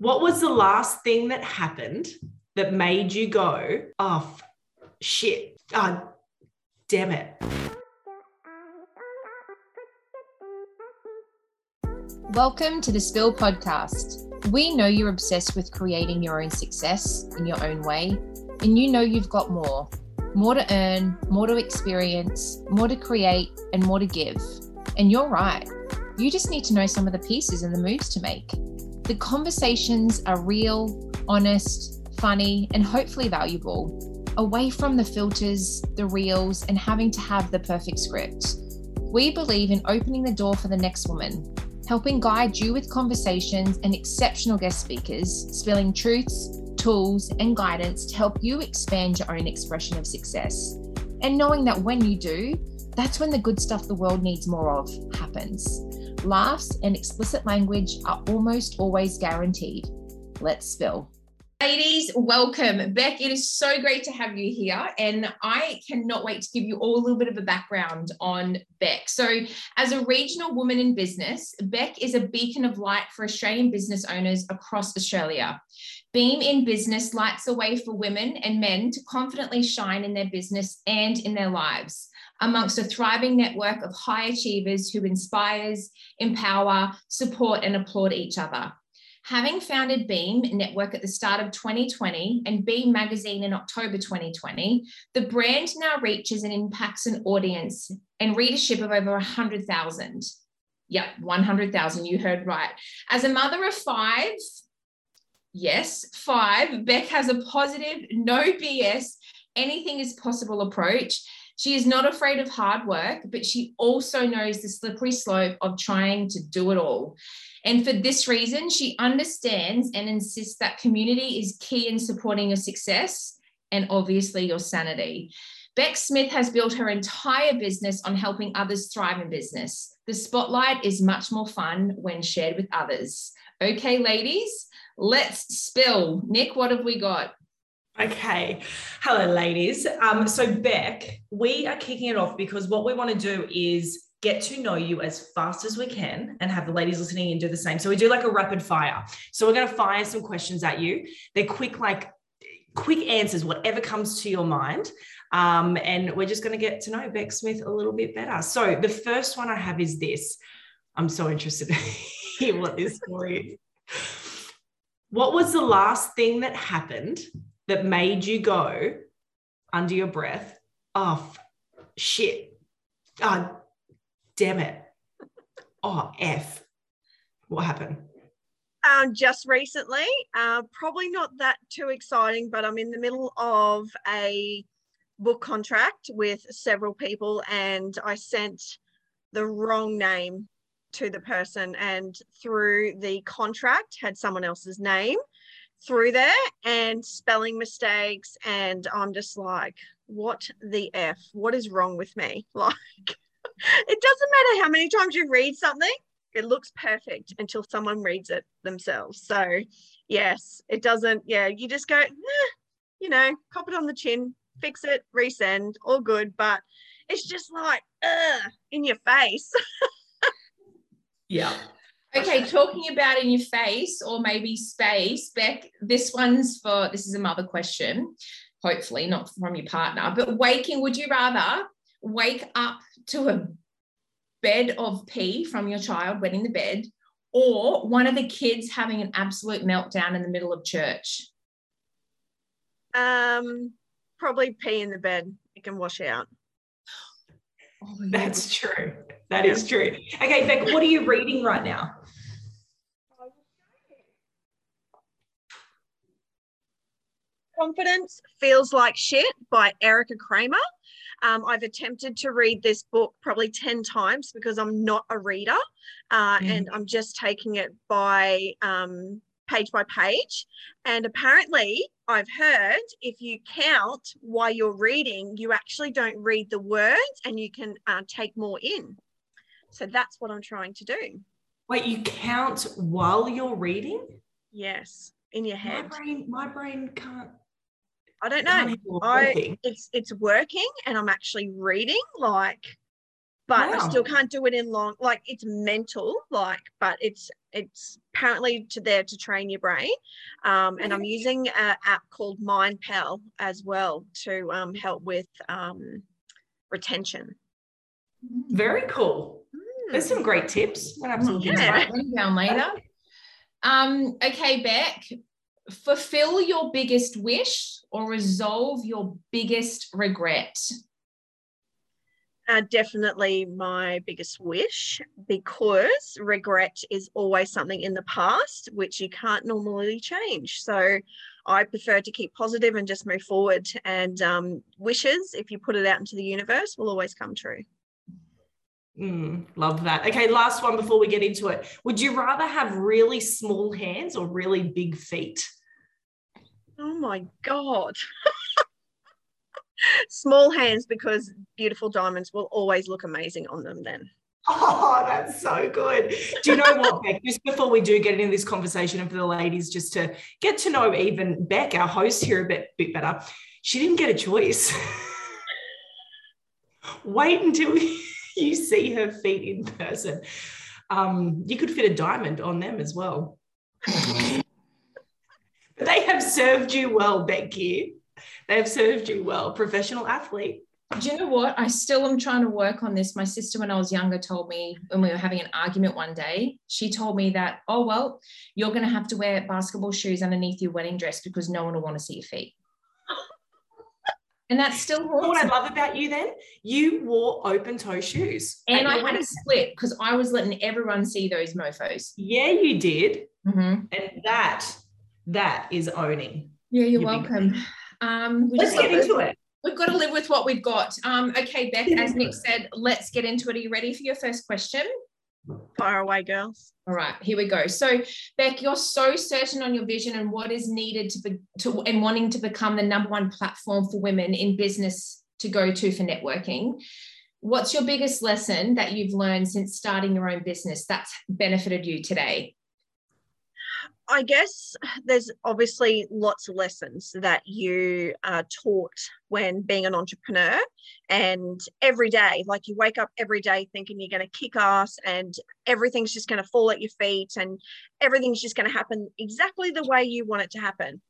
What was the last thing that happened that made you go, oh, shit, oh, damn it? Welcome to the Spill Podcast. We know you're obsessed with creating your own success in your own way, and you know you've got more more to earn, more to experience, more to create, and more to give. And you're right. You just need to know some of the pieces and the moves to make. The conversations are real, honest, funny, and hopefully valuable, away from the filters, the reels, and having to have the perfect script. We believe in opening the door for the next woman, helping guide you with conversations and exceptional guest speakers, spilling truths, tools, and guidance to help you expand your own expression of success. And knowing that when you do, that's when the good stuff the world needs more of happens. Laughs and explicit language are almost always guaranteed. Let's spill. Ladies, welcome. Beck, it is so great to have you here. And I cannot wait to give you all a little bit of a background on Beck. So, as a regional woman in business, Beck is a beacon of light for Australian business owners across Australia. Beam in Business lights a way for women and men to confidently shine in their business and in their lives amongst a thriving network of high achievers who inspires, empower, support, and applaud each other. Having founded Beam Network at the start of 2020 and Beam Magazine in October 2020, the brand now reaches and impacts an audience and readership of over 100,000. Yep, 100,000, you heard right. As a mother of five, yes, five, Beck has a positive, no BS, anything is possible approach. She is not afraid of hard work, but she also knows the slippery slope of trying to do it all. And for this reason, she understands and insists that community is key in supporting your success and obviously your sanity. Beck Smith has built her entire business on helping others thrive in business. The spotlight is much more fun when shared with others. Okay, ladies, let's spill. Nick, what have we got? Okay. Hello, ladies. Um, so, Beck, we are kicking it off because what we want to do is get to know you as fast as we can and have the ladies listening and do the same. So we do like a rapid fire. So we're going to fire some questions at you. They're quick, like quick answers, whatever comes to your mind. Um, and we're just going to get to know Beck Smith a little bit better. So the first one I have is this. I'm so interested to hear what this story is. What was the last thing that happened that made you go under your breath, oh, shit, oh, damn it. Oh, F. What happened? Um, just recently, uh, probably not that too exciting, but I'm in the middle of a book contract with several people, and I sent the wrong name to the person, and through the contract had someone else's name through there and spelling mistakes, and I'm just like, what the f? What is wrong with me? Like it doesn't matter how many times you read something, it looks perfect until someone reads it themselves. So, yes, it doesn't. Yeah, you just go, eh, you know, cop it on the chin, fix it, resend, all good. But it's just like, uh, in your face. yeah. Okay, talking about in your face or maybe space, Beck, this one's for this is a mother question, hopefully not from your partner, but waking, would you rather wake up to a bed of pee from your child wetting the bed or one of the kids having an absolute meltdown in the middle of church? Um, probably pee in the bed. It can wash out. Oh, That's true. That is true. Okay, Beck, what are you reading right now? Confidence Feels Like Shit by Erica Kramer. Um, I've attempted to read this book probably 10 times because I'm not a reader uh, mm. and I'm just taking it by um, page by page. And apparently, I've heard if you count while you're reading, you actually don't read the words and you can uh, take more in. So that's what I'm trying to do. Wait, you count while you're reading? Yes, in your head. My brain, my brain can't I don't know. I it's it's working and I'm actually reading like but Wow. I still can't do it in long. Like it's mental, like, but it's it's apparently to there to train your brain. Um, and I'm using an app called MindPal as well to um, help with um, retention. Very cool. There's some great tips. We'll have into Yeah. that. Down later. Um, okay, Beck, fulfill your biggest wish or resolve your biggest regret. Uh, definitely my biggest wish because regret is always something in the past which you can't normally change. So I prefer to keep positive and just move forward. And um, wishes, if you put it out into the universe, will always come true. Mm, love that. Okay, last one before we get into it. Would you rather have really small hands or really big feet? Oh my God. Small hands because beautiful diamonds will always look amazing on them then. Oh, that's so good. Do you know what, Beck? Just before we do get into this conversation, and for the ladies, just to get to know even Beck, our host here, a bit, bit better, she didn't get a choice. Wait until you see her feet in person. Um, you could fit a diamond on them as well. they have served you well, Becky. They have served you well, professional athlete. Do you know what? I still am trying to work on this. My sister, when I was younger, told me when we were having an argument one day, she told me that, oh, well, you're going to have to wear basketball shoes underneath your wedding dress because no one will want to see your feet. And that's still what I love about you then? You wore open toe shoes. And I had a split because I was letting everyone see those mofos. Yeah, you did. Mhm. And that, that is owning. Yeah, you're welcome. Um, we Let's get into it. We've got to live with what we've got. Um, okay, Beck, as Nick said, let's get into it. Are you ready for your first question? Fire away, girls. All right, here we go. So, Beck, you're so certain on your vision and what is needed to be to and wanting to become the number one platform for women in business to go to for networking. What's your biggest lesson that you've learned since starting your own business that's benefited you today? I guess there's obviously lots of lessons that you are taught when being an entrepreneur. And every day, like you wake up every day thinking you're going to kick ass and everything's just going to fall at your feet and everything's just going to happen exactly the way you want it to happen.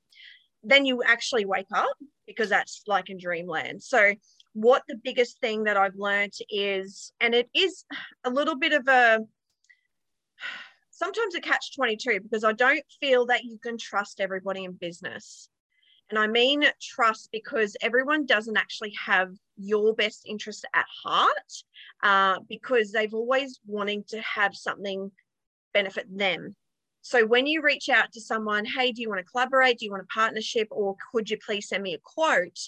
Then you actually wake up because that's like in dreamland. So, what the biggest thing that I've learned is, and it is a little bit of a sometimes a catch 22 because I don't feel that you can trust everybody in business. And I mean trust because everyone doesn't actually have your best interest at heart uh, because they've always wanting to have something benefit them. So when you reach out to someone, hey, do you want to collaborate? Do you want a partnership? Or could you please send me a quote?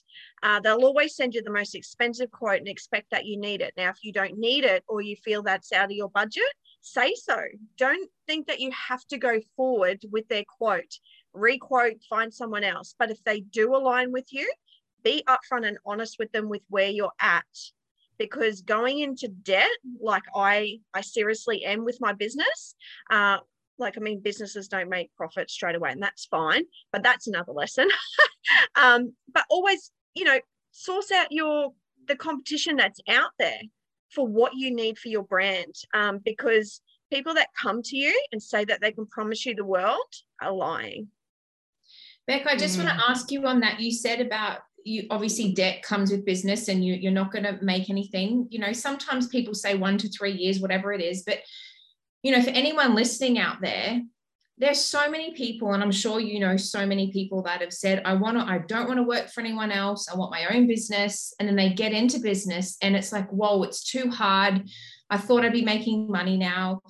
Uh, they'll always send you the most expensive quote and expect that you need it. Now, if you don't need it or you feel that's out of your budget, say so. Don't think that you have to go forward with their quote. Requote, find someone else. But if they do align with you, be upfront and honest with them with where you're at. Because going into debt, like I, I seriously am with my business. Uh, like I mean, businesses don't make profit straight away, and that's fine. But that's another lesson. um, but always, you know, source out your the competition that's out there for what you need for your brand um, because people that come to you and say that they can promise you the world are lying Beck, I just want to ask you on that. You said about you obviously debt comes with business and you, you're not going to make anything. You know, sometimes people say one to three years, whatever it is. But, you know, for anyone listening out there, there's so many people, and I'm sure you know so many people that have said, I want to, I don't want to work for anyone else. I want my own business. And then they get into business and it's like, whoa, it's too hard. I thought I'd be making money now.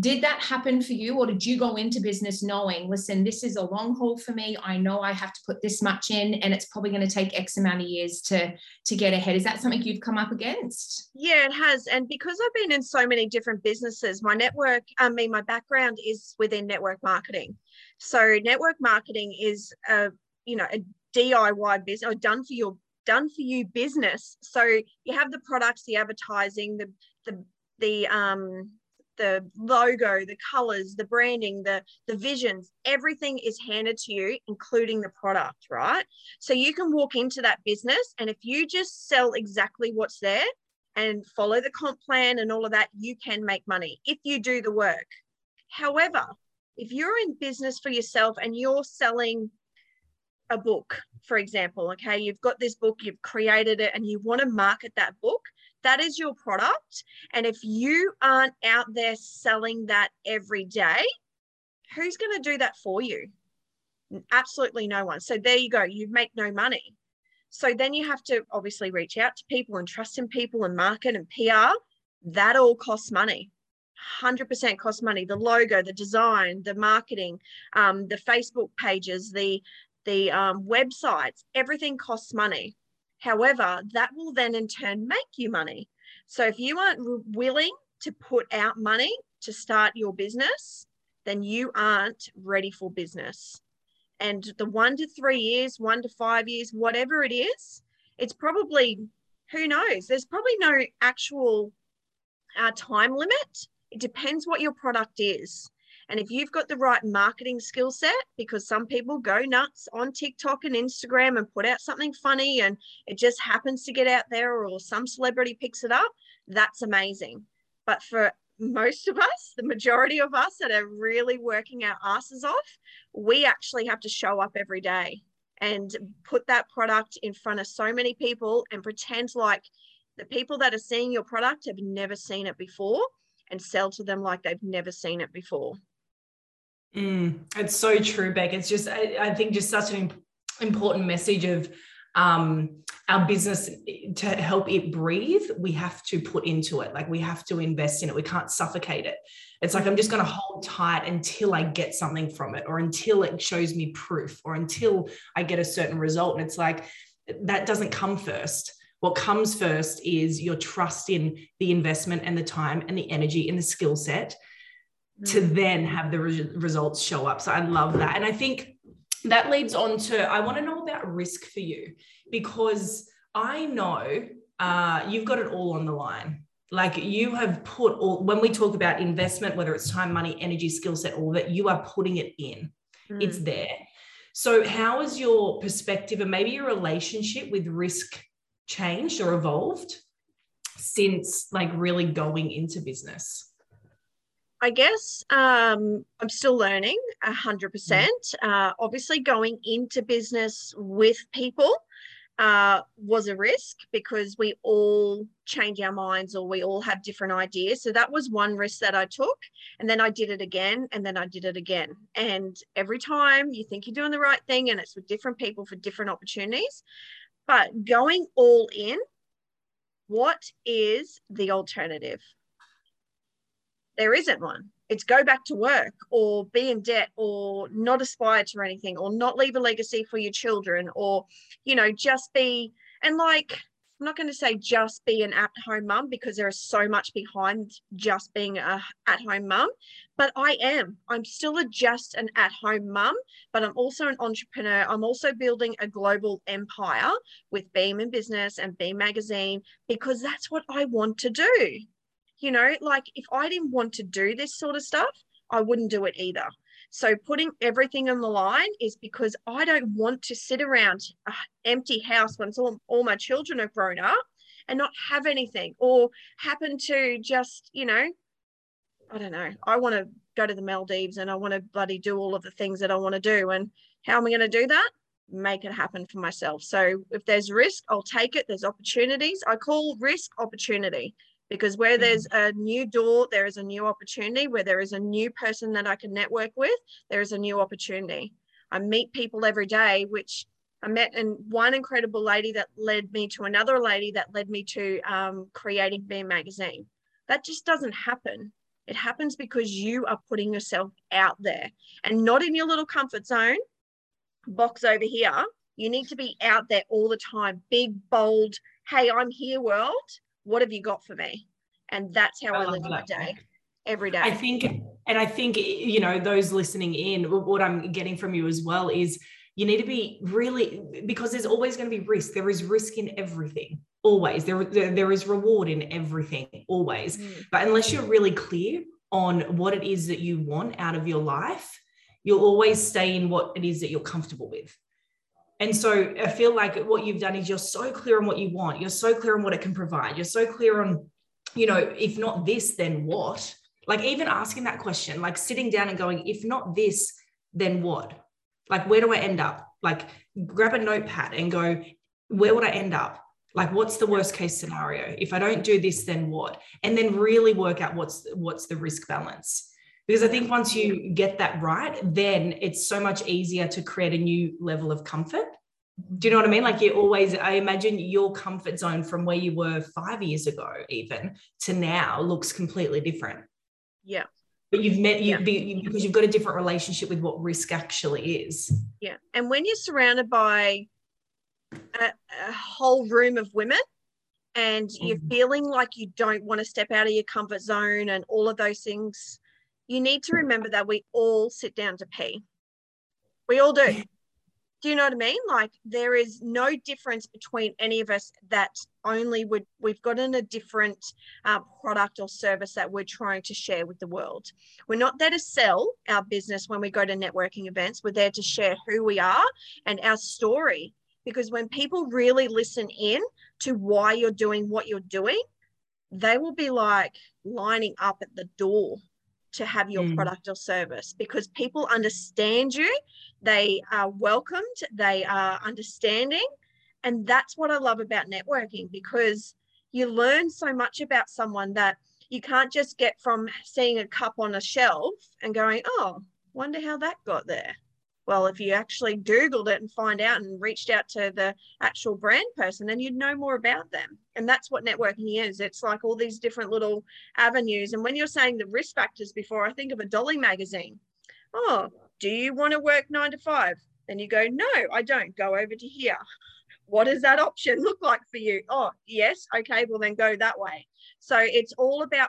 Did that happen for you, or did you go into business knowing, listen, this is a long haul for me. I know I have to put this much in, and it's probably going to take X amount of years to to get ahead. Is that something you've come up against? Yeah, it has. And because I've been in so many different businesses, my network, I mean, my background is within network marketing. So network marketing is a, you know, a DIY business or done for your done for you business. So you have the products, the advertising, the the the um the logo, the colors, the branding, the the visions, everything is handed to you, including the product, right? So you can walk into that business, and if you just sell exactly what's there, and follow the comp plan and all of that, you can make money if you do the work. However, if you're in business for yourself and you're selling a book, for example, okay, you've got this book, you've created it, and you want to market that book, that is your product. And if you aren't out there selling that every day, who's going to do that for you? Absolutely no one. So there you go, you make no money. So then you have to obviously reach out to people and trust in people and market and PR. That all costs money. 100% costs money. The logo, the design, the marketing, um, the Facebook pages, the the um, websites, everything costs money. However, that will then in turn make you money. So if you aren't willing to put out money to start your business, then you aren't ready for business. And the one to three years, one to five years, whatever it is, it's probably, who knows? There's probably no actual uh, time limit. It depends what your product is. And if you've got the right marketing skill set, because some people go nuts on TikTok and Instagram and put out something funny and it just happens to get out there or some celebrity picks it up, that's amazing. But for most of us, the majority of us that are really working our asses off, we actually have to show up every day and put that product in front of so many people and pretend like the people that are seeing your product have never seen it before and sell to them like they've never seen it before. Mm, it's so true, Beck. It's just, I, I think, just such an important message of um, our business to help it breathe. We have to put into it, like we have to invest in it. We can't suffocate it. It's like I'm just going to hold tight until I get something from it, or until it shows me proof, or until I get a certain result. And it's like that doesn't come first. What comes first is your trust in the investment and the time and the energy and the skill set to mm. then have the re- results show up. So I love that. And I think that leads on to I want to know about risk for you because I know uh, you've got it all on the line. Like you have put all, when we talk about investment, whether it's time, money, energy, skill set, all of it, you are putting it in. Mm. It's there. So, how has your perspective and maybe your relationship with risk changed or evolved since like really going into business? I guess um, I'm still learning hundred percent. Mm. Uh, obviously, going into business with people uh, was a risk because we all change our minds or we all have different ideas. So that was one risk that I took, and then I did it again, and then I did it again. And every time you think you're doing the right thing, and it's with different people for different opportunities, but going all in. What is the alternative? There isn't one. It's go back to work or be in debt or not aspire to anything or not leave a legacy for your children or, you know, just be, and like, I'm not going to say just be an at home mum because there is so much behind just being a at home mum, but I am. I'm still a just an at home mum, but I'm also an entrepreneur. I'm also building a global empire with Beam in Business and Beam Magazine because that's what I want to do you know, like if I didn't want to do this sort of stuff, I wouldn't do it either. So putting everything on the line is because I don't want to sit around an empty house once all, all my children have grown up and not have anything or happen to just, you know, I don't know. I want to go to the Maldives and I want to bloody do all of the things that I want to do. And how am I going to do that? Make it happen for myself. So if there's risk, I'll take it. There's opportunities. I call risk opportunity because where mm-hmm. there's a new door there is a new opportunity. Where there is a new person that i can network with there is a new opportunity. I meet people every day which i met and one incredible lady that led me to another lady that led me to um, creating beam magazine. That just doesn't happen. It happens because you are putting yourself out there and not in your little comfort zone. Box over here. You need to be out there all the time. Big bold hey i'm here world what have you got for me? And that's how I, I live my day every day. I think, and I think, you know, those listening in, what I'm getting from you as well is you need to be really, because there's always going to be risk. There is risk in everything, always. There, there, there is reward in everything, always. Mm. But unless you're really clear on what it is that you want out of your life, you'll always stay in what it is that you're comfortable with And so I feel like what you've done is you're so clear on what you want. You're so clear on what it can provide. You're so clear on, you know, if not this, then what? Like even asking that question, like sitting down and going, if not this, then what? Like, where do I end up? Like, grab a notepad and go, where would I end up? Like, what's the worst case scenario? If I don't do this, then what? And then really work out what's what's the risk balance because I think once you get that right, then it's so much easier to create a new level of comfort. Do you know what I mean? Like you always, I imagine your comfort zone from where you were five years ago, even to now, looks completely different. Yeah. But you've met you yeah. because you've got a different relationship with what risk actually is. Yeah. And when you're surrounded by a, a whole room of women and you're mm. feeling like you don't want to step out of your comfort zone and all of those things, you need to remember that we all sit down to pee. We all do. Do you know what I mean? Like there is no difference between any of us that only would we've gotten a different uh, product or service that we're trying to share with the world. We're not there to sell our business when we go to networking events. We're there to share who we are and our story. Because when people really listen in to why you're doing what you're doing, they will be like lining up at the door to have your mm. product or service because people understand you, they are welcomed, they are understanding. And that's what I love about networking because you learn so much about someone that you can't just get from seeing a cup on a shelf and going, oh, wonder how that got there. Well, if you actually Googled it and find out and reached out to the actual brand person, then you'd know more about them. And that's what networking is. It's like all these different little avenues. And when you're saying the risk factors before, I think of a Dolly magazine. Oh, do you want to work nine to five? Then you go, no, I don't. Go over to here. What does that option look like for you? Oh, yes. Okay, well then go that way. So it's all about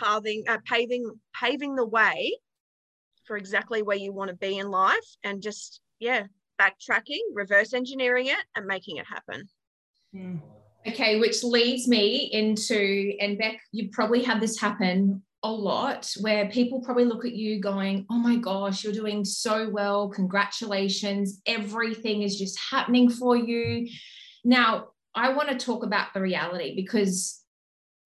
paving, uh, paving, paving the way for exactly where you want to be in life and just, yeah, backtracking, reverse engineering it and making it happen. Hmm. Okay, which leads me into, and Beck, you probably had this happen a lot where people probably look at you going, Oh my gosh, you're doing so well. Congratulations. Everything is just happening for you. Now, I want to talk about the reality because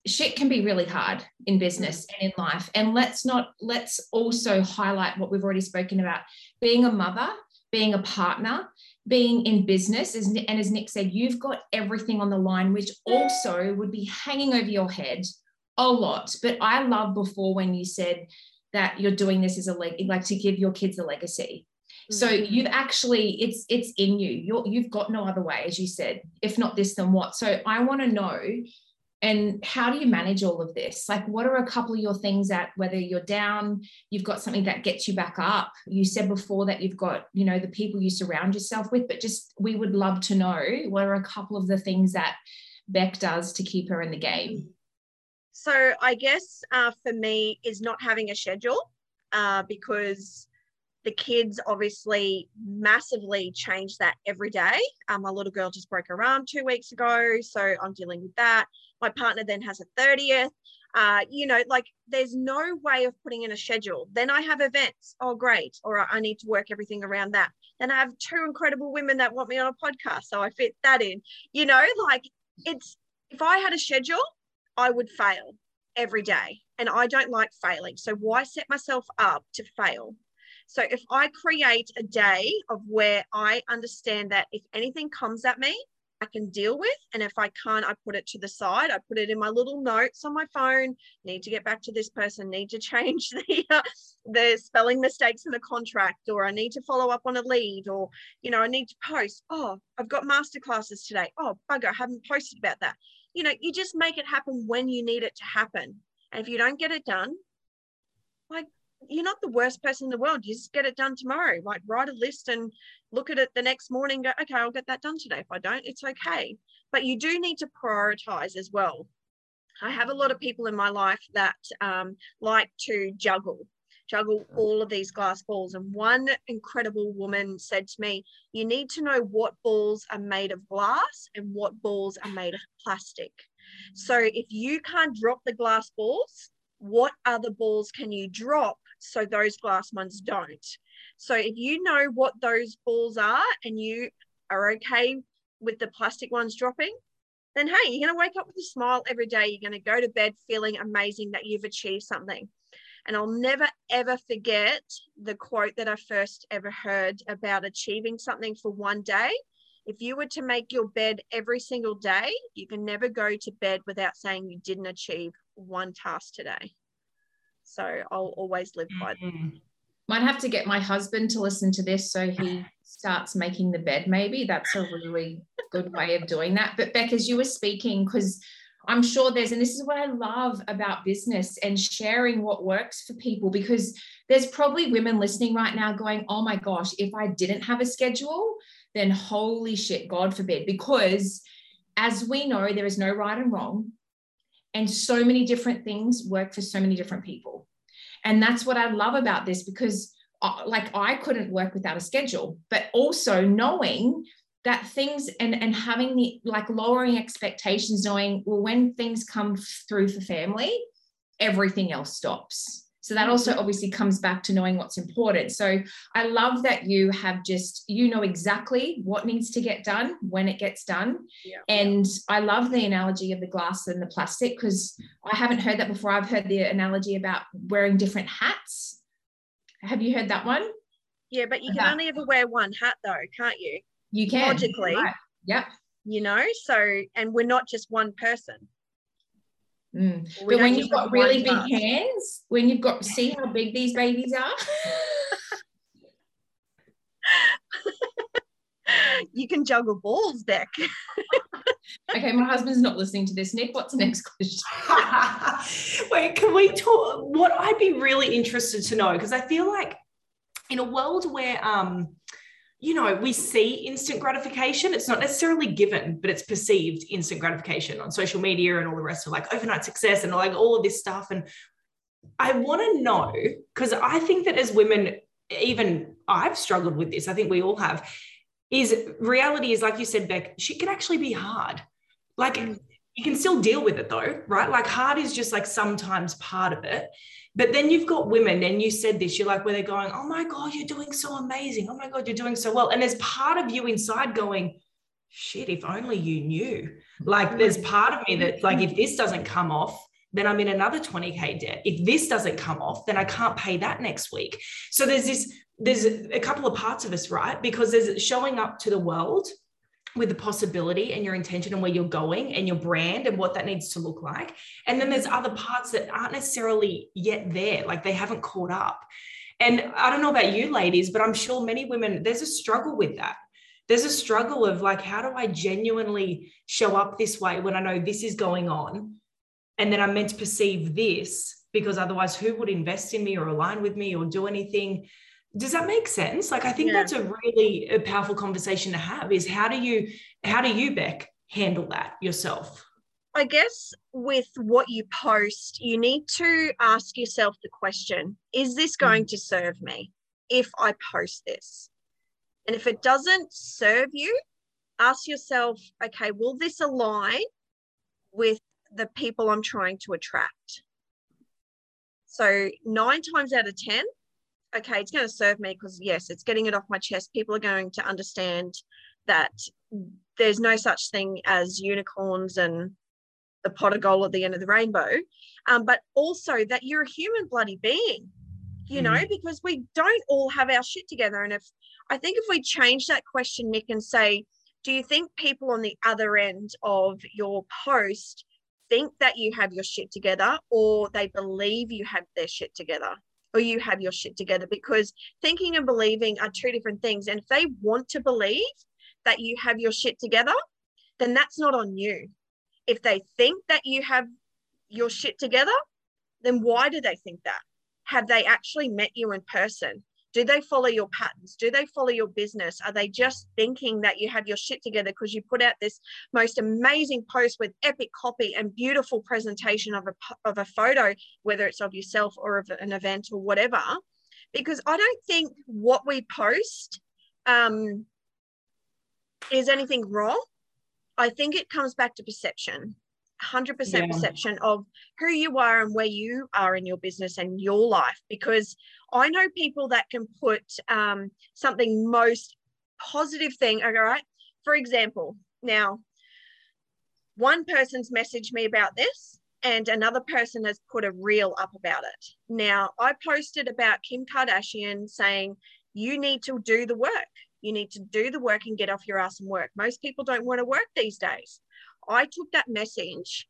shit can be really hard in business and in life. And let's not let's also highlight what we've already spoken about. Being a mother being a partner being in business and as nick said you've got everything on the line which also would be hanging over your head a lot. But i love before when you said that you're doing this as a leg like to give your kids a legacy. So mm-hmm. you've actually it's it's in you. You're, you've got no other way as you said if not this then what? So i want to know and how do you manage all of this? Like what are a couple of your things that whether you're down you've got something that gets you back up? You said before that you've got you know the people you surround yourself with but just we would love to know what are a couple of the things that beck does to keep her in the game? So i guess uh, for me is not having a schedule uh, because the kids obviously massively change that every day. Um, my little girl just broke her arm two weeks ago, so I'm dealing with that. My partner then has a 30th. Uh, you know, like there's no way of putting in a schedule. Then I have events. Oh, great. Or I need to work everything around that. Then I have two incredible women that want me on a podcast. So I fit that in. You know, like it's, if I had a schedule, I would fail every day. And I don't like failing. So why set myself up to fail? So if I create a day of where I understand that if anything comes at me, I can deal with. And if I can't, I put it to the side. I put it in my little notes on my phone. Need to get back to this person. Need to change the uh, the spelling mistakes in the contract, or I need to follow up on a lead, or you know, I need to post. Oh, I've got master classes today. Oh, bugger, I haven't posted about that. You know, you just make it happen when you need it to happen. And if you don't get it done, like you're not the worst person in the world. You just get it done tomorrow. Like write a list and look at it the next morning. Go, okay, I'll get that done today. If I don't, it's okay. But you do need to prioritize as well. I have a lot of people in my life that um, like to juggle, juggle all of these glass balls. And one incredible woman said to me, You need to know what balls are made of glass and what balls are made of plastic. So if you can't drop the glass balls, what other balls can you drop so those glass ones don't. So if you know what those balls are and you are okay with the plastic ones dropping, then hey, you're going to wake up with a smile every day. You're going to go to bed feeling amazing that you've achieved something. And I'll never, ever forget the quote that I first ever heard about achieving something for one day. If you were to make your bed every single day, you can never go to bed without saying you didn't achieve one task today. So I'll always live by that. Mm-hmm. Might have to get my husband to listen to this so he starts making the bed, maybe. That's a really good way of doing that. But Beck, as you were speaking, because I'm sure there's, and this is what I love about business and sharing what works for people, because there's probably women listening right now going, oh my gosh, if I didn't have a schedule, then holy shit, God forbid. Because as we know, there is no right and wrong. And so many different things work for so many different people. And that's what I love about this because, uh, like, I couldn't work without a schedule, but also knowing that things and and having the like lowering expectations knowing well when things come through for family everything else stops so that also mm-hmm. obviously comes back to knowing what's important so i love that you have just you know exactly what needs to get done when it gets done yeah. and i love the analogy of the glass and the plastic because i haven't heard that before i've heard the analogy about wearing different hats have you heard that one yeah but you can only ever wear one hat though can't you you can logically. Right. Yep. You know, so and we're not just one person. Mm. But when you've got really big hands, when you've got see how big these babies are. you can juggle balls, Beck. okay, my husband's not listening to this. Nick, what's the next question? Wait, can we talk? What I'd be really interested to know, because I feel like in a world where um you know, we see instant gratification. It's not necessarily given, but it's perceived instant gratification on social media and all the rest of like overnight success and like all of this stuff. And I want to know because I think that as women, even I've struggled with this. I think we all have. Is reality is like you said, Beck. She can actually be hard. Like mm. You can still deal with it though, right? Like hard is just like sometimes part of it. But then you've got women, and you said this, you're like, where they're going, oh my God, you're doing so amazing. Oh my God, you're doing so well. And there's part of you inside going, shit, if only you knew. Like there's part of me that, like, if this doesn't come off, then I'm in another 20K debt. If this doesn't come off, then I can't pay that next week. So there's this, there's a couple of parts of us, right? Because there's showing up to the world with the possibility and your intention and where you're going and your brand and what that needs to look like. And then there's other parts that aren't necessarily yet there, like they haven't caught up. And I don't know about you ladies, but I'm sure many women, there's a struggle with that. There's a struggle of like, how do I genuinely show up this way when I know this is going on? And then I'm meant to perceive this because otherwise, who would invest in me or align with me or do anything? Does that make sense like i think yeah. that's a really a powerful conversation to have is how do you how do you beck handle that yourself i guess with what you post you need to ask yourself the question is this mm. going to serve me if i post this and if it doesn't serve you ask yourself okay will this align with the people i'm trying to attract so nine times out of ten okay, it's going to serve me because, yes, it's getting it off my chest. People are going to understand that there's no such thing as unicorns and the pot of gold at the end of the rainbow, um, but also that you're a human bloody being, you know, mm. because we don't all have our shit together. And if I think if we change that question, Nick, and say, do you think people on the other end of your post think that you have your shit together or they believe you have their shit together? Or you have your shit together because thinking and believing are two different things. And if they want to believe that you have your shit together, then that's not on you. If they think that you have your shit together, then why do they think that? Have they actually met you in person? Do they follow your patterns? Do they follow your business? Are they just thinking that you have your shit together because you put out this most amazing post with epic copy and beautiful presentation of a, of a photo, whether it's of yourself or of an event or whatever? Because I don't think what we post um, is anything wrong. I think it comes back to perception. 100% yeah. perception of who you are and where you are in your business and your life because i know people that can put um, something most positive thing all right for example, now one person's messaged me about this and another person has put a reel up about it. Now, I posted about Kim Kardashian saying, you need to do the work. You need to do the work and get off your ass and work. Most people don't want to work these days. I took that message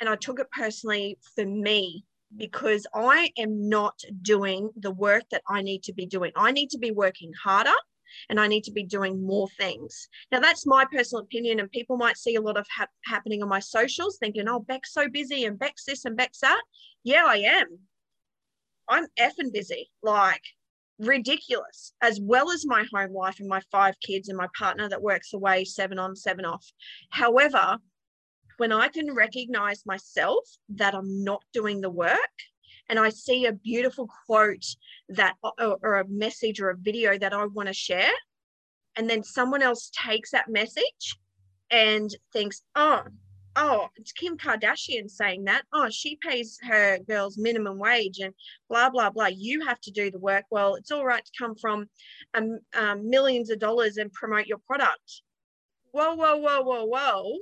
and I took it personally for me because I am not doing the work that I need to be doing. I need to be working harder and I need to be doing more things. Now, that's my personal opinion, and people might see a lot of ha- happening on my socials thinking, oh, Beck's so busy and Beck's this and Beck's that. Yeah, I am. I'm effing busy, like ridiculous, as well as my home life and my five kids and my partner that works away seven on, seven off. However, when I can recognize myself that I'm not doing the work and I see a beautiful quote that or, or a message or a video that I want to share, and then someone else takes that message and thinks, oh, oh, it's Kim Kardashian saying that. Oh, she pays her girls minimum wage and blah, blah, blah. You have to do the work. Well, it's all right to come from um, um, millions of dollars and promote your product. Whoa, whoa, whoa, whoa, whoa.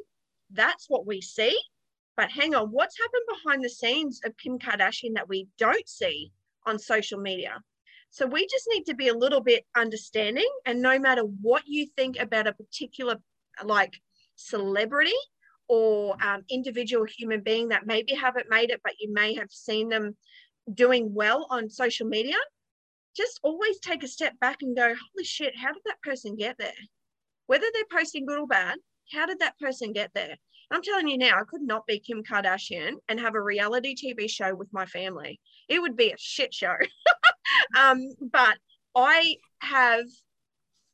That's what we see. But hang on, what's happened behind the scenes of Kim Kardashian that we don't see on social media? So we just need to be a little bit understanding. And no matter what you think about a particular like celebrity or um, individual human being that maybe haven't made it, but you may have seen them doing well on social media, just always take a step back and go, holy shit, how did that person get there? Whether they're posting good or bad, how did that person get there? I'm telling you now, I could not be Kim Kardashian and have a reality TV show with my family. It would be a shit show. um, but I have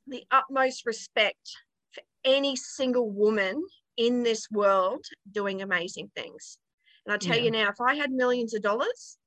the utmost respect for any single woman in this world doing amazing things. And I tell yeah. you now, if I had millions of dollars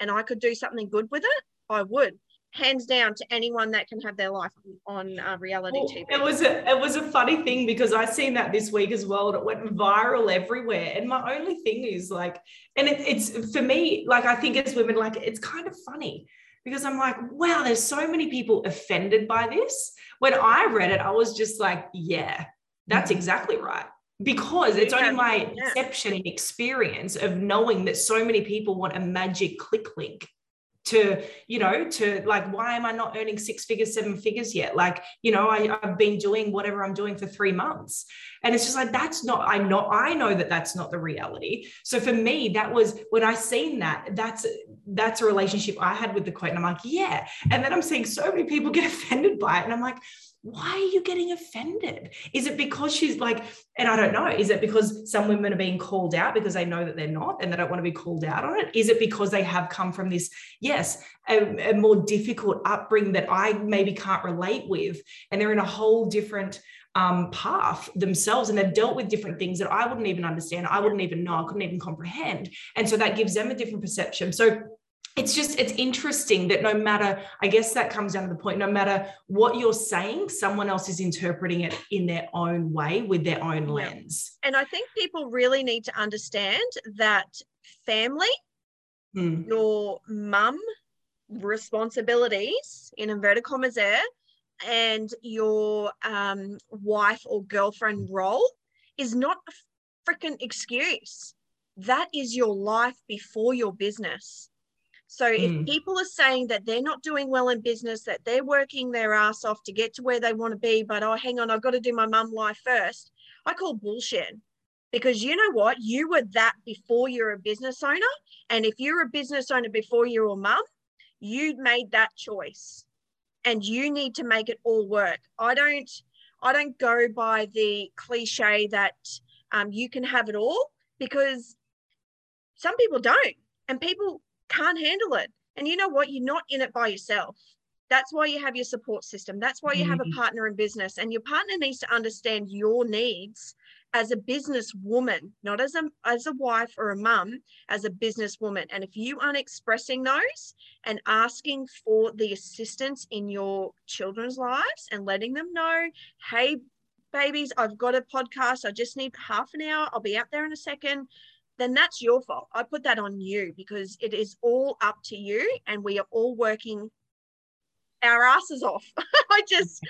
and I could do something good with it, I would hands down to anyone that can have their life on uh, reality well, TV. It was a it was a funny thing because I seen that this week as well, and it went viral everywhere. And my only thing is like, and it, it's for me, like I think as women, like it's kind of funny because I'm like, wow, there's so many people offended by this. When I read it, I was just like, yeah, that's mm-hmm. exactly right. Because it's only my yeah. perception and experience of knowing that so many people want a magic click link to you know to like why am i not earning six figures seven figures yet? Like you know I, i've been doing whatever i'm doing for three months. And it's just like that's not i know i know that that's not the reality. So for me that was when i seen that that's that's a relationship i had with the quote and i'm like yeah. And then i'm seeing so many people get offended by it and i'm like why are you getting offended? Is it because she's like, and I don't know, is it because some women are being called out because they know that they're not and they don't want to be called out on it? Is it because they have come from this, yes, a, a more difficult upbringing that I maybe can't relate with, and they're in a whole different um, path themselves and they've dealt with different things that I wouldn't even understand. I wouldn't even know. I couldn't even comprehend. And so that gives them a different perception. So it's just it's interesting that no matter i guess that comes down to the point no matter what you're saying someone else is interpreting it in their own way with their own lens. And i think people really need to understand that family mm. your mum responsibilities in inverted commas there and your um, wife or girlfriend role is not a freaking excuse. That is your life before your business so if mm. people are saying that they're not doing well in business, that they're working their ass off to get to where they want to be, but oh, hang on, I've got to do my mum life first, I call bullshit. Because you know what? You were that before you're a business owner. And if you're a business owner before you're a mum, you made that choice. And you need to make it all work. I don't I don't go by the cliche that um, you can have it all because some people don't. And people can't handle it. And you know what? You're not in it by yourself. That's why you have your support system. That's why you have a mm-hmm. partner in business. And your partner needs to understand your needs as a business woman, not as a as a wife or a mum, as a business woman. And if you aren't expressing those and asking for the assistance in your children's lives and letting them know, hey, babies, I've got a podcast. I just need half an hour. I'll be out there in a second then that's your fault. I put that on you because it is all up to you and we are all working our asses off. I just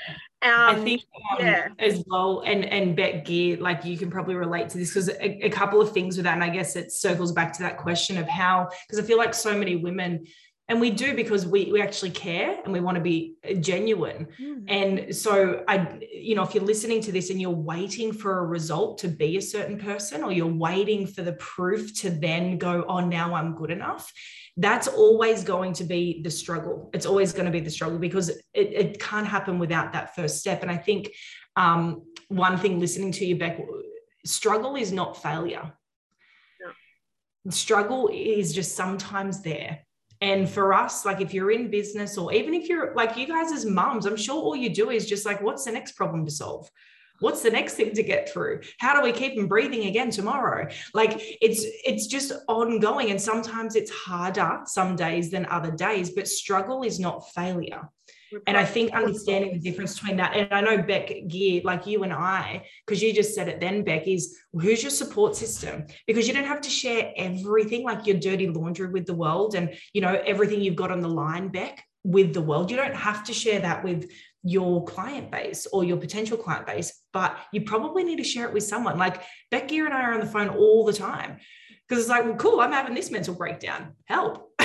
um, I think um, yeah. as well. And and Beck Gear, like you can probably relate to this because a, a, couple of things with that, and I guess it circles back to that question of how because I feel like so many women and we do because we we actually care and we want to be genuine. Mm. and so i you know if you're listening to this and you're waiting for a result to be a certain person or you're waiting for the proof to then go oh now i'm good enough that's always going to be the struggle. It's always going to be the struggle because it, it can't happen without that first step. And i think um, one thing listening to you beck struggle is not failure. Struggle is just sometimes there and for us, like if you're in business or even if you're like you guys as moms, I'm sure all you do is just like, what's the next problem to solve? What's the next thing to get through? How do we keep them breathing again tomorrow? Like it's it's just ongoing. And sometimes it's harder some days than other days, but struggle is not failure and I think understanding the difference between that, and I know Beck Gear, like you and I, because you just said it then, Beck, is who's your support system? Because you don't have to share everything like your dirty laundry with the world and you know everything you've got on the line, Beck, with the world. You don't have to share that with your client base or your potential client base, but you probably need to share it with someone. Like Beck Gear and I are on the phone all the time because it's like, well, cool, I'm having this mental breakdown. Help.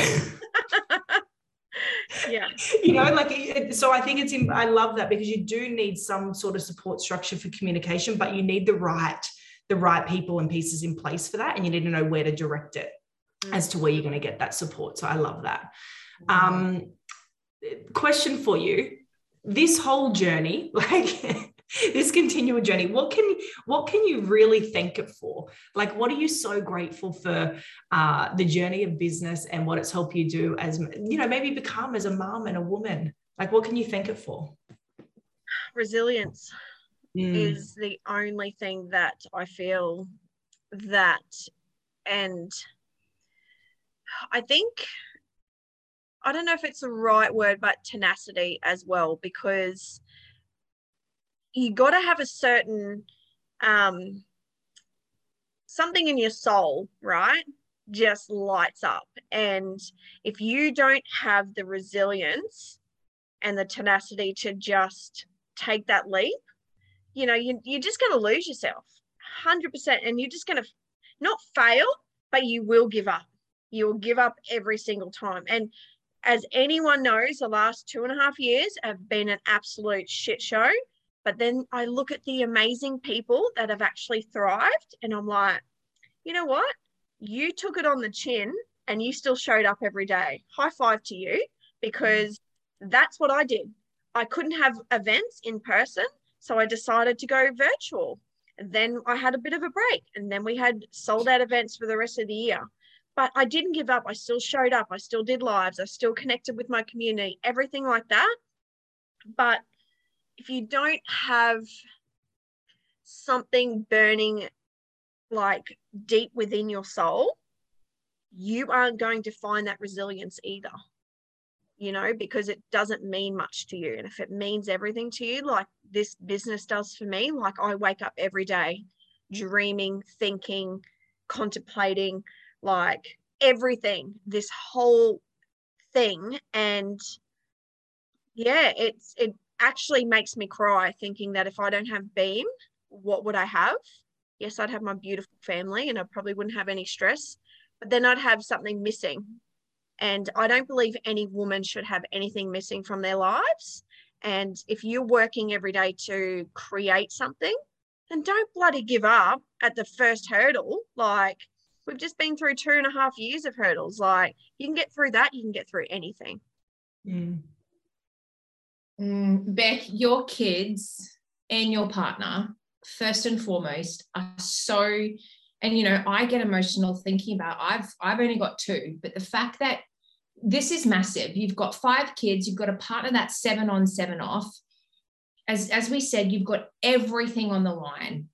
yeah you know like so i think it's in, i love that because you do need some sort of support structure for communication but you need the right the right people and pieces in place for that and you need to know where to direct it mm. as to where you're going to get that support so i love that mm. um question for you this whole journey like this continual journey. What can what can you really thank it for? Like what are you so grateful for uh, the journey of business and what it's helped you do as you know maybe become as a mom and a woman? Like what can you thank it for? Resilience mm. is the only thing that i feel that and i think i don't know if it's the right word but tenacity as well because you got to have a certain um, something in your soul, right? Just lights up. And if you don't have the resilience and the tenacity to just take that leap, you know, you, you're just going to lose yourself 100%. And you're just going to not fail, but you will give up. You will give up every single time. And as anyone knows, the last two and a half years have been an absolute shit show. But then I look at the amazing people that have actually thrived, and I'm like, you know what? You took it on the chin and you still showed up every day. High five to you because that's what I did. I couldn't have events in person, so I decided to go virtual. And then I had a bit of a break, and then we had sold out events for the rest of the year. But I didn't give up. I still showed up. I still did lives. I still connected with my community, everything like that. But if you don't have something burning like deep within your soul, you aren't going to find that resilience either. You know, because it doesn't mean much to you. And if it means everything to you, like this business does for me, like I wake up every day dreaming, thinking, contemplating, like everything, this whole thing. And yeah, it's, it actually makes me cry thinking that if I don't have Beam, what would I have? Yes, I'd have my beautiful family and I probably wouldn't have any stress, but then I'd have something missing. And I don't believe any woman should have anything missing from their lives. And if you're working every day to create something, then don't bloody give up at the first hurdle. Like, we've just been through two and a half years of hurdles. Like, you can get through that, you can get through anything. Mm. Mm, Beck, your kids and your partner, first and foremost, are so, and you know, I get emotional thinking about I've I've only got two, but the fact that this is massive. You've got five kids, you've got a partner that's seven on, seven off. As, as we said, you've got everything on the line.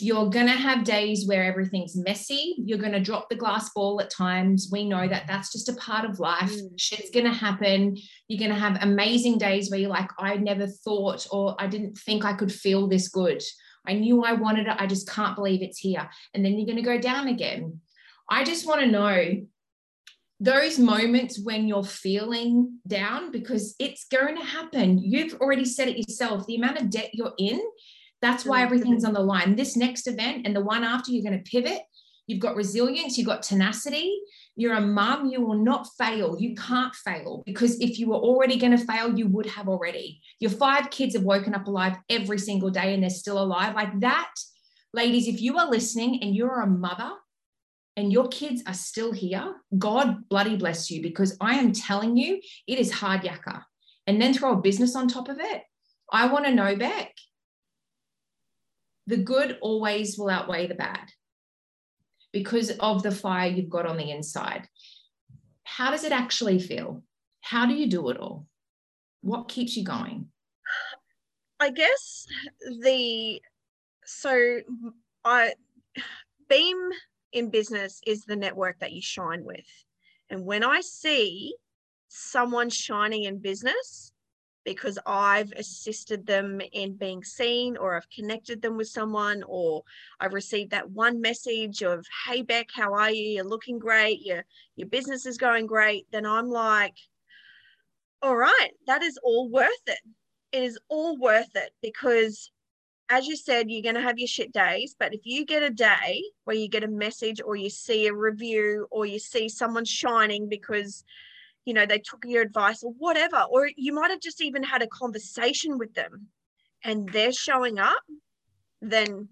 You're going to have days where everything's messy. You're going to drop the glass ball at times. We know that that's just a part of life. Mm. Shit's going to happen. You're going to have amazing days where you're like, I never thought or I didn't think I could feel this good. I knew I wanted it. I just can't believe it's here. And then you're going to go down again. I just want to know those moments when you're feeling down because it's going to happen. You've already said it yourself. The amount of debt you're in, that's why everything's on the line. This next event and the one after, you're going to pivot. You've got resilience, you've got tenacity. You're a mum, you will not fail. You can't fail because if you were already going to fail, you would have already. Your five kids have woken up alive every single day and they're still alive. Like that, ladies, if you are listening and you're a mother, and your kids are still here, God bloody bless you because I am telling you, it is hard yakka. And then throw a business on top of it. I want to know, Beck, the good always will outweigh the bad because of the fire you've got on the inside. How does it actually feel? How do you do it all? What keeps you going? I guess the so I Beam in business is the network that you shine with. And when I see someone shining in business because I've assisted them in being seen or I've connected them with someone or I've received that one message of, hey Beck, how are you? You're looking great, your your business is going great, then I'm like, all right, that is all worth it. It is all worth it because as you said, you're going to have your shit days, but if you get a day where you get a message or you see a review or you see someone shining because, you know, they took your advice or whatever, or you might have just even had a conversation with them and they're showing up, then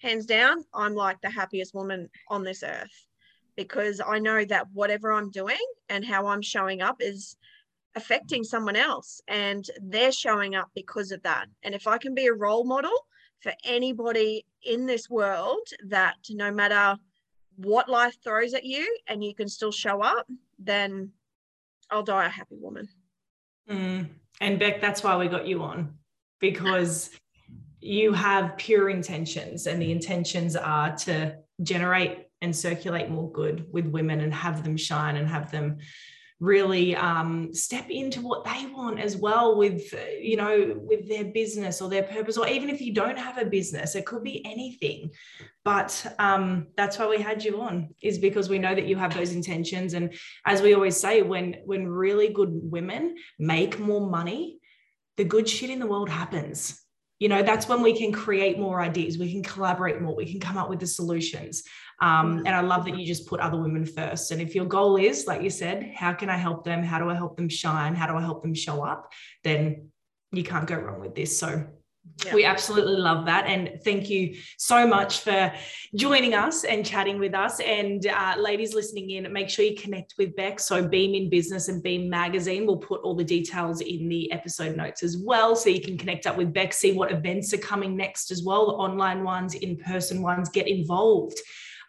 hands down, I'm like the happiest woman on this earth because I know that whatever I'm doing and how I'm showing up is affecting someone else and they're showing up because of that. And if I can be a role model for anybody in this world that no matter what life throws at you and you can still show up, then I'll die a happy woman. Mm. And Beck, that's why we got you on because you have pure intentions, and the intentions are to generate and circulate more good with women and have them shine and have them really um, step into what they want as well with you know with their business or their purpose or even if you don't have a business it could be anything. But um, that's why we had you on is because we know that you have those intentions. And as we always say when when really good women make more money the good shit in the world happens. You know that's when we can create more ideas. We can collaborate more. We can come up with the solutions um, and I love that you just put other women first. And if your goal is, like you said, how can I help them? How do I help them shine? How do I help them show up? Then you can't go wrong with this. So yeah. We absolutely love that. And thank you so much for joining us and chatting with us. And uh, ladies listening in, make sure you connect with Beck. So, Beam in Business and Beam Magazine, we'll put all the details in the episode notes as well. So, you can connect up with Beck, see what events are coming next as well, the online ones, in person ones, get involved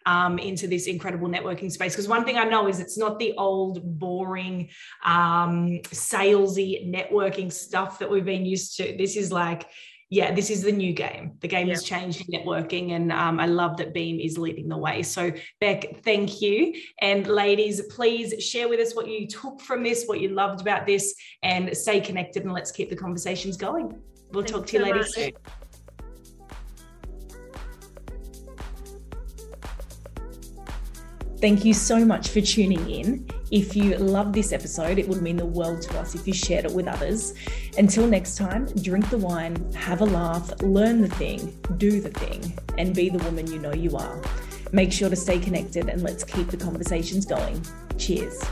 um, into this incredible networking space. Because one thing I know is it's not the old, boring, um, salesy networking stuff that we've been used to. This is like, yeah, this is the new game. The game yeah. has changed in networking, and um, I love that Beam is leading the way. So, Beck, thank you. And ladies, please share with us what you took from this, what you loved about this, and stay connected and let's keep the conversations going. We'll Thanks talk to you so much. soon. Thank you so much for tuning in. If you love this episode, it would mean the world to us if you shared it with others. Until next time, drink the wine, have a laugh, learn the thing, do the thing, and be the woman you know you are. Make sure to stay connected and let's keep the conversations going. Cheers.